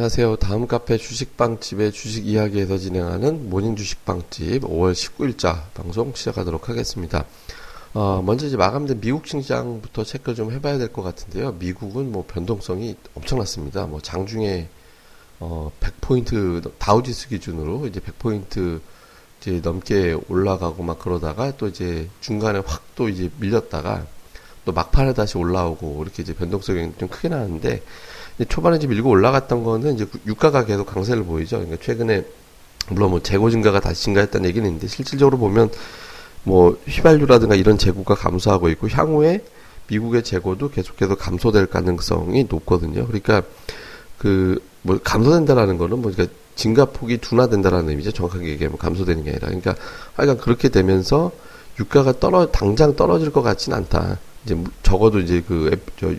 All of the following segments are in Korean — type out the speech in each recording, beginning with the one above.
예, 안녕하세요. 다음 카페 주식빵집의 주식 이야기에서 진행하는 모닝 주식빵집 5월 19일자 방송 시작하도록 하겠습니다. 어, 먼저 이제 마감된 미국 시장부터 체크를 좀 해봐야 될 것 같은데요. 미국은 뭐 변동성이 엄청났습니다. 뭐 장중에 어, 100포인트 다우지수 기준으로 이제 100포인트 이제 넘게 올라가고 막 그러다가 또 이제 중간에 확 또 이제 밀렸다가 또 막판에 다시 올라오고 이렇게 이제 변동성이 좀 크게 나는데 초반에 이제 밀고 올라갔던 거는 이제 유가가 계속 강세를 보이죠. 그러니까 최근에 물론 뭐 재고 증가가 다시 증가했다는 얘기는 있는데 실질적으로 보면 뭐 휘발유라든가 이런 재고가 감소하고 있고 향후에 미국의 재고도 계속해서 감소될 가능성이 높거든요. 그러니까 그 뭐 감소된다라는 거는 뭐 그러니까 증가폭이 둔화된다라는 의미죠. 정확하게 얘기하면 감소되는 게 아니라. 그러니까 하여간 그렇게 되면서 유가가 떨어 당장 떨어질 것 같지는 않다. 이제 적어도 이제 그, 저,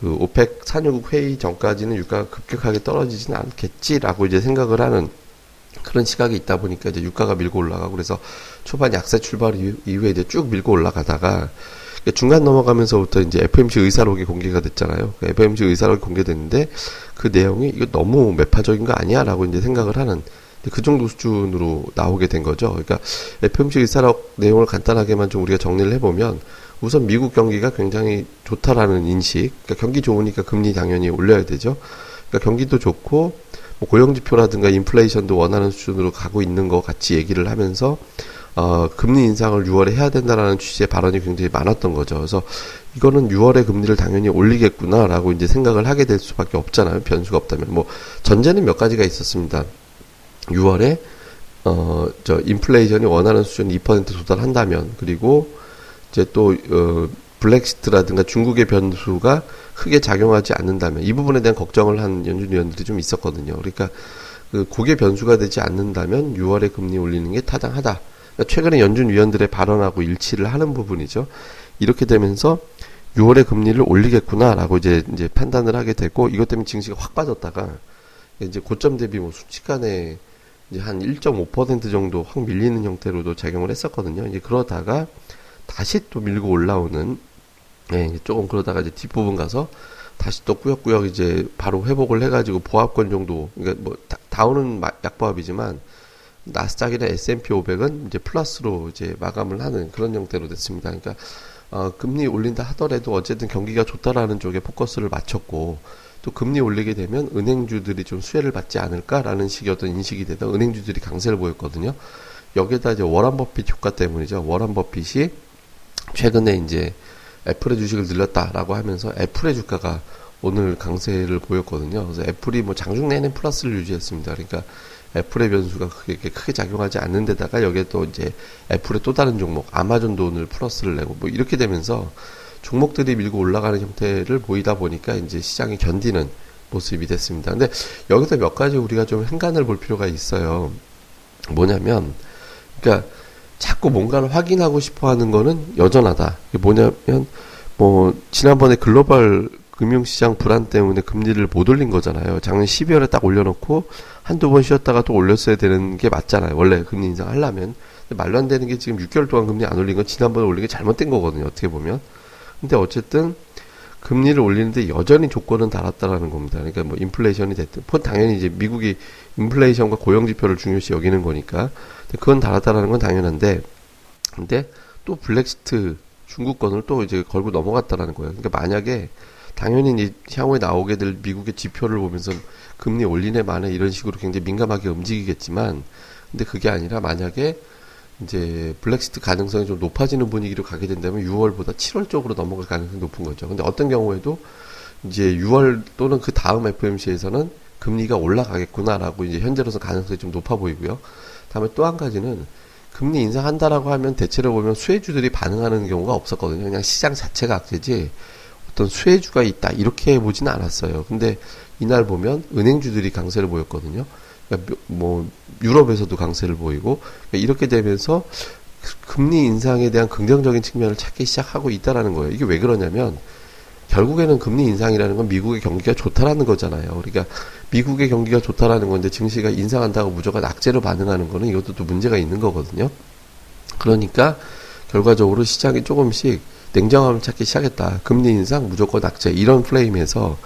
그 오펙 산유국 회의 전까지는 유가가 급격하게 떨어지지는 않겠지라고 이제 생각을 하는 그런 시각이 있다 보니까 이제 유가가 밀고 올라가고 그래서 초반 약세 출발 이후에 이제 쭉 밀고 올라가다가 중간 넘어가면서부터 이제 FMC 의사록이 공개가 됐잖아요. FMC 의사록이 공개됐는데 그 내용이 이거 너무 매파적인 거 아니야라고 이제 생각을 하는 그 정도 수준으로 나오게 된 거죠. 그러니까 FMC 의사록 내용을 간단하게만 좀 우리가 정리를 해보면 우선 미국 경기가 굉장히 좋다라는 인식. 그러니까 경기 좋으니까 금리 당연히 올려야 되죠. 그러니까 경기도 좋고 뭐 고용 지표라든가 인플레이션도 원하는 수준으로 가고 있는 거 같이 얘기를 하면서 어, 금리 인상을 6월에 해야 된다라는 취지의 발언이 굉장히 많았던 거죠. 그래서 이거는 6월에 금리를 당연히 올리겠구나라고 이제 생각을 하게 될 수밖에 없잖아요. 변수가 없다면. 뭐, 전제는 몇 가지가 있었습니다. 6월에, 어, 저, 인플레이션이 원하는 수준 2% 도달한다면, 그리고 이제 또 어, 블랙시트라든가 중국의 변수가 크게 작용하지 않는다면 이 부분에 대한 걱정을 한 연준 위원들이 좀 있었거든요. 그러니까 그 고개 변수가 되지 않는다면 6월에 금리 올리는 게 타당하다. 그러니까 최근에 연준 위원들의 발언하고 일치를 하는 부분이죠. 이렇게 되면서 6월에 금리를 올리겠구나라고 이제 이제 판단을 하게 되고 이것 때문에 증시가 확 빠졌다가 이제 고점 대비 뭐 순식간에 이제 한 1.5% 정도 확 밀리는 형태로도 작용을 했었거든요. 이제 그러다가 다시 또 밀고 올라오는 예, 조금 그러다가 이제 뒷부분 가서 다시 또 꾸역꾸역 이제 바로 회복을 해가지고 보합권 정도 그러니까 뭐 다, 운은 약보합이지만 나스닥이나 S&P 500은 이제 플러스로 이제 마감을 하는 그런 형태로 됐습니다. 그러니까 어, 금리 올린다 하더라도 어쨌든 경기가 좋다라는 쪽에 포커스를 맞췄고 또 금리 올리게 되면 은행주들이 좀 수혜를 받지 않을까라는 식의 어떤 인식이 되다 은행주들이 강세를 보였거든요. 여기에다 이제 워런 버핏 효과 때문이죠. 워런 버핏이 최근에 이제 애플의 주식을 늘렸다라고 하면서 애플의 주가가 오늘 강세를 보였거든요. 그래서 애플이 뭐 장중 내내 플러스를 유지했습니다. 그러니까 애플의 변수가 크게, 크게 작용하지 않는 데다가 여기에 또 이제 애플의 또 다른 종목, 아마존도 오늘 플러스를 내고 뭐 이렇게 되면서 종목들이 밀고 올라가는 형태를 보이다 보니까 이제 시장이 견디는 모습이 됐습니다. 근데 여기서 몇 가지 우리가 좀 행간을 볼 필요가 있어요. 뭐냐면, 그러니까 자꾸 뭔가를 확인하고 싶어 하는 거는 여전하다. 이게 뭐냐면, 뭐, 지난번에 글로벌 금융시장 불안 때문에 금리를 못 올린 거잖아요. 작년 12월에 딱 올려놓고 한두 번 쉬었다가 또 올렸어야 되는 게 맞잖아요. 원래 금리 인상 하려면. 말로 안 되는 게 지금 6개월 동안 금리 안 올린 건 지난번에 올린 게 잘못된 거거든요. 어떻게 보면. 근데 어쨌든 금리를 올리는데 여전히 조건은 달았다라는 겁니다. 그러니까 뭐 인플레이션이 됐든, 당연히 이제 미국이 인플레이션과 고용 지표를 중요시 여기는 거니까 그건 달았다라는 건 당연한데, 근데 또 블랙시트 중국 건을 또 이제 걸고 넘어갔다라는 거예요. 그러니까 만약에 당연히 이 향후에 나오게 될 미국의 지표를 보면서 금리 올리네 마네 이런 식으로 굉장히 민감하게 움직이겠지만, 근데 그게 아니라 만약에 이제 블랙시트 가능성이 좀 높아지는 분위기로 가게 된다면 6월보다 7월 쪽으로 넘어갈 가능성이 높은 거죠. 근데 어떤 경우에도 이제 6월 또는 그 다음 FMC에서는 금리가 올라가겠구나라고 이제 현재로서 가능성이 좀 높아 보이고요. 다음에 또 한 가지는 금리 인상한다라고 하면 대체로 보면 수혜주들이 반응하는 경우가 없었거든요. 그냥 시장 자체가 악재지 어떤 수혜주가 있다 이렇게 보지는 않았어요. 근데 이날 보면 은행주들이 강세를 보였거든요. 그러니까 뭐 유럽에서도 강세를 보이고 그러니까 이렇게 되면서 금리 인상에 대한 긍정적인 측면을 찾기 시작하고 있다라는 거예요. 이게 왜 그러냐면 결국에는 금리 인상이라는 건 미국의 경기가 좋다라는 거잖아요. 그러니까 미국의 경기가 좋다라는 건데 증시가 인상한다고 무조건 악재로 반응하는 거는 이것도 또 문제가 있는 거거든요. 그러니까 결과적으로 시장이 조금씩 냉정함을 찾기 시작했다. 금리 인상 무조건 악재 이런 플레임에서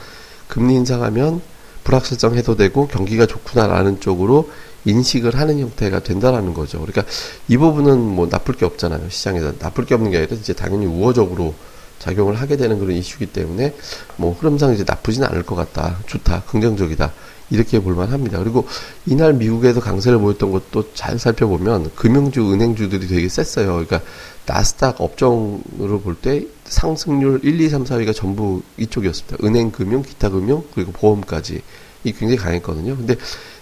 금리 인상하면 불확실성 해소되고 경기가 좋구나라는 쪽으로 인식을 하는 형태가 된다라는 거죠. 그러니까 이 부분은 뭐 나쁠 게 없잖아요. 시장에서 나쁠 게 없는 게 아니라 이제 당연히 우호적으로 작용을 하게 되는 그런 이슈이기 때문에 뭐 흐름상 이제 나쁘진 않을 것 같다. 좋다. 긍정적이다. 이렇게 볼만 합니다. 그리고 이날 미국에서 강세를 보였던 것도 잘 살펴보면 금융주, 은행주들이 되게 셌어요. 그러니까 나스닥 업종으로 볼 때 상승률 1, 2, 3, 4위가 전부 이쪽이었습니다. 은행, 금융, 기타 금융, 그리고 보험까지. 이 굉장히 강했거든요. 근데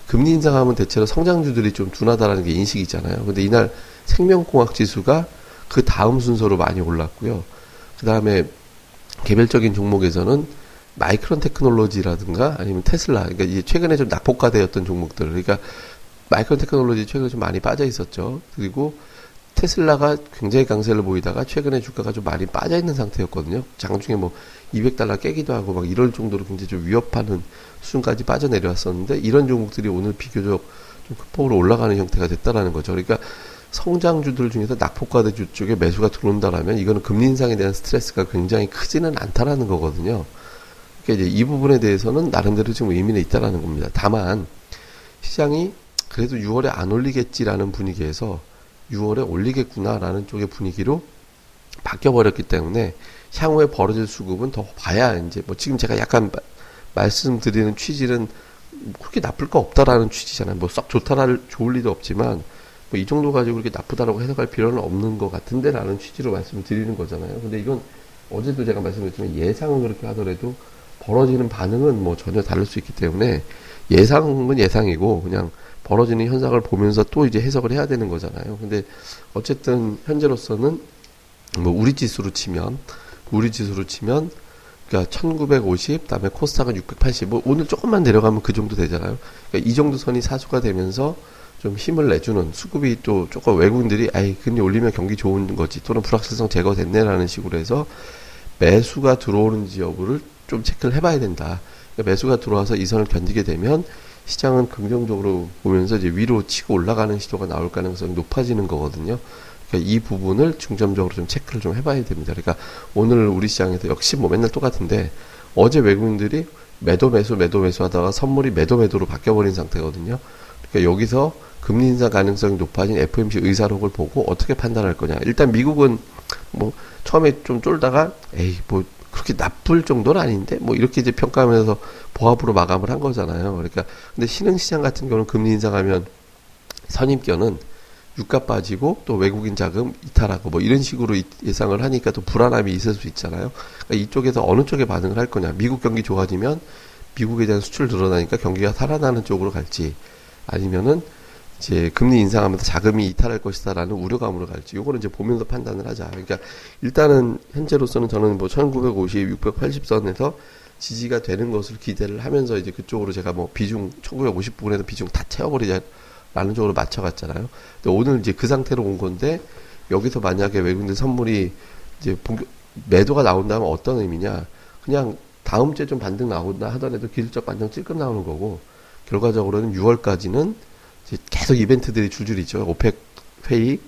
금리 인상하면 대체로 성장주들이 좀 둔하다라는 게 인식이잖아요. 근데 이날 생명공학 지수가 그 다음 순서로 많이 올랐고요. 그 다음에 개별적인 종목에서는 마이크론 테크놀로지라든가 아니면 테슬라, 그러니까 이제 최근에 좀 낙폭과대였던 종목들, 그러니까 마이크론 테크놀로지 최근에 좀 많이 빠져 있었죠. 그리고 테슬라가 굉장히 강세를 보이다가 최근에 주가가 좀 많이 빠져 있는 상태였거든요. 장중에 뭐 200달러 깨기도 하고 막 이럴 정도로 굉장히 좀 위협하는 수준까지 빠져 내려왔었는데 이런 종목들이 오늘 비교적 좀 급폭으로 올라가는 형태가 됐다라는 거죠. 그러니까 성장주들 중에서 낙폭과대주 쪽에 매수가 들어온다라면 이거는 금리 인상에 대한 스트레스가 굉장히 크지는 않다라는 거거든요. 그러니까 이제 이 부분에 대해서는 나름대로 지금 의미는 있다라는 겁니다. 다만 시장이 그래도 6월에 안 올리겠지라는 분위기에서 6월에 올리겠구나라는 쪽의 분위기로 바뀌어 버렸기 때문에 향후에 벌어질 수급은 더 봐야 이제 뭐 지금 제가 약간 말씀드리는 취지는 그렇게 나쁠 거 없다라는 취지잖아요. 뭐 썩 좋다랄 좋을 리도 없지만 뭐 이 정도 가지고 그렇게 나쁘다라고 해석할 필요는 없는 것 같은데라는 취지로 말씀을 드리는 거잖아요. 근데 이건 어제도 제가 말씀드렸지만 예상은 그렇게 하더라도 벌어지는 반응은 뭐 전혀 다를 수 있기 때문에 예상은 예상이고 그냥 벌어지는 현상을 보면서 또 이제 해석을 해야 되는 거잖아요. 근데 어쨌든 현재로서는 뭐 우리 지수로 치면 우리 지수로 치면 그러니까 1950, 그다음에 코스닥은 680. 뭐 오늘 조금만 내려가면 그 정도 되잖아요. 그러니까 이 정도 선이 사수가 되면서 좀 힘을 내주는 수급이 또 조금 외국인들이 아이 금리 올리면 경기 좋은 거지 또는 불확실성 제거됐네라는 식으로 해서 매수가 들어오는지 여부를 좀 체크를 해봐야 된다. 그러니까 매수가 들어와서 이 선을 견디게 되면 시장은 긍정적으로 보면서 이제 위로 치고 올라가는 시도가 나올 가능성이 높아지는 거거든요. 그러니까 이 부분을 중점적으로 좀 체크를 좀 해봐야 됩니다. 그러니까 오늘 우리 시장에서 역시 뭐 맨날 똑같은데 어제 외국인들이 매도 매수 매도 매수 하다가 선물이 매도 매도로 바뀌어버린 상태거든요. 그러니까 여기서 금리 인상 가능성이 높아진 FMC 의사록을 보고 어떻게 판단할 거냐. 일단 미국은 뭐 처음에 좀 쫄다가 에이 뭐 그렇게 나쁠 정도는 아닌데 뭐 이렇게 이제 평가하면서 보합으로 마감을 한 거잖아요. 그러니까 근데 신흥시장 같은 경우는 금리 인상하면 선임권은 유가 빠지고 또 외국인 자금 이탈하고 뭐 이런 식으로 예상을 하니까 또 불안함이 있을 수 있잖아요. 그러니까 이쪽에서 어느 쪽에 반응을 할 거냐. 미국 경기 좋아지면 미국에 대한 수출 늘어나니까 경기가 살아나는 쪽으로 갈지 아니면은 이제 금리 인상하면서 자금이 이탈할 것이다라는 우려감으로 갈지 요거는 이제 보면서 판단을 하자. 그러니까 일단은 현재로서는 저는 뭐 1950, 680선에서 지지가 되는 것을 기대를 하면서 이제 그쪽으로 제가 뭐 비중 1950부분에서 비중 다 채워버리자 라는 쪽으로 맞춰갔잖아요. 근데 오늘 이제 그 상태로 온 건데 여기서 만약에 외국인들 선물이 이제 본격 매도가 나온다면 어떤 의미냐? 그냥 다음 주에 좀 반등 나온다 하더라도 기술적 반등 찔끔 나오는 거고 결과적으로는 6월까지는 계속 이벤트들이 줄줄 있죠. OPEC 회의,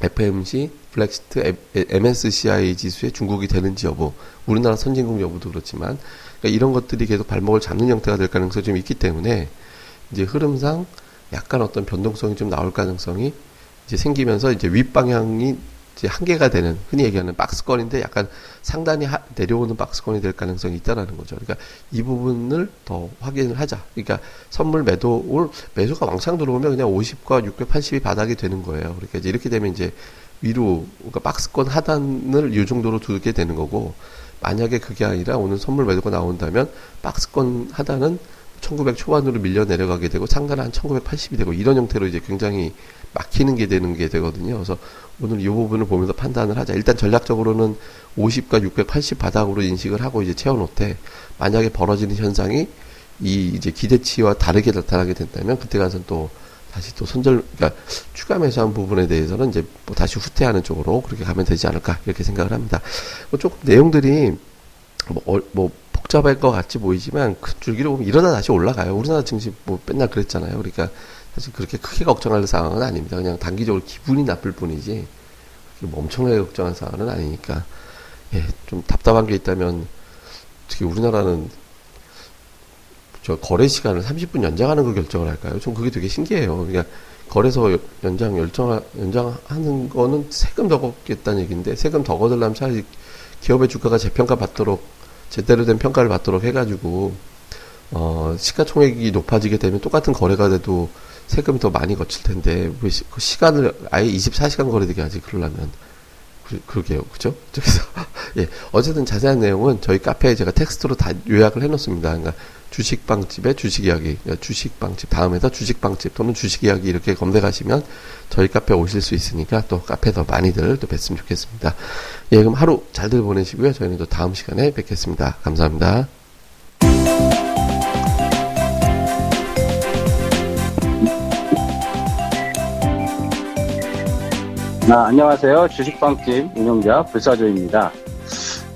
FOMC, 브렉시트, MSCI 지수에 중국이 되는지 여부, 우리나라 선진국 여부도 그렇지만 그러니까 이런 것들이 계속 발목을 잡는 형태가 될 가능성이 좀 있기 때문에 이제 흐름상 약간 어떤 변동성이 좀 나올 가능성이 이제 생기면서 이제 윗 방향이 이제 한계가 되는 흔히 얘기하는 박스권인데 약간 상단이 하, 내려오는 박스권이 될 가능성이 있다라는 거죠. 그러니까 이 부분을 더 확인을 하자. 그러니까 선물 매도 올 매수가 왕창 들어오면 그냥 50과 680이 바닥이 되는 거예요. 그러니까 이제 이렇게 되면 이제 위로 그러니까 박스권 하단을 이 정도로 두게 되는 거고 만약에 그게 아니라 오늘 선물 매도가 나온다면 박스권 하단은 1900 초반으로 밀려 내려가게 되고 상단은 한 1980이 되고 이런 형태로 이제 굉장히 막히는 게 되는 게 되거든요. 그래서 오늘 이 부분을 보면서 판단을 하자. 일단 전략적으로는 50과 680 바닥으로 인식을 하고 이제 채워놓되 만약에 벌어지는 현상이 이 이제 기대치와 다르게 나타나게 된다면 그때 가서 또 다시 또 손절, 그러니까 추가 매수한 부분에 대해서는 이제 뭐 다시 후퇴하는 쪽으로 그렇게 가면 되지 않을까 이렇게 생각을 합니다. 뭐 조금 내용들이 뭐, 어, 뭐 복잡할 것 같이 보이지만 큰 줄기로 보면 이러다 다시 올라가요. 우리나라 증시 뭐 맨날 그랬잖아요. 그러니까 사실 그렇게 크게 걱정할 상황은 아닙니다. 그냥 단기적으로 기분이 나쁠 뿐이지 뭐 엄청나게 걱정할 상황은 아니니까 예, 좀 답답한 게 있다면 특히 우리나라는 저 거래 시간을 30분 연장하는 걸 결정을 할까요? 전 그게 되게 신기해요. 그러니까 거래소 연장 열정 연장하는 거는 세금 더 걷겠다는 얘기인데 세금 더 걷으려면 차라리 기업의 주가가 재평가 받도록 제대로 된 평가를 받도록 해가지고 어 시가총액이 높아지게 되면 똑같은 거래가 돼도 세금이 더 많이 거칠 텐데 왜 시, 그 시간을 아예 24시간 거래되게 하지 그러려면. 그, 그러게요. 그죠? 그래서 예. 어쨌든 자세한 내용은 저희 카페에 제가 텍스트로 다 요약을 해놓습니다. 그러니까 주식빵집의 주식 이야기 그러니까 주식빵집 다음에서 주식빵집 또는 주식 이야기 이렇게 검색하시면 저희 카페 오실 수 있으니까 또 카페 더 많이들 또 뵀으면 좋겠습니다 예 그럼 하루 잘들 보내시고요 저희는 또 다음 시간에 뵙겠습니다 감사합니다. 아, 안녕하세요. 주식방집 운영자 불사조입니다.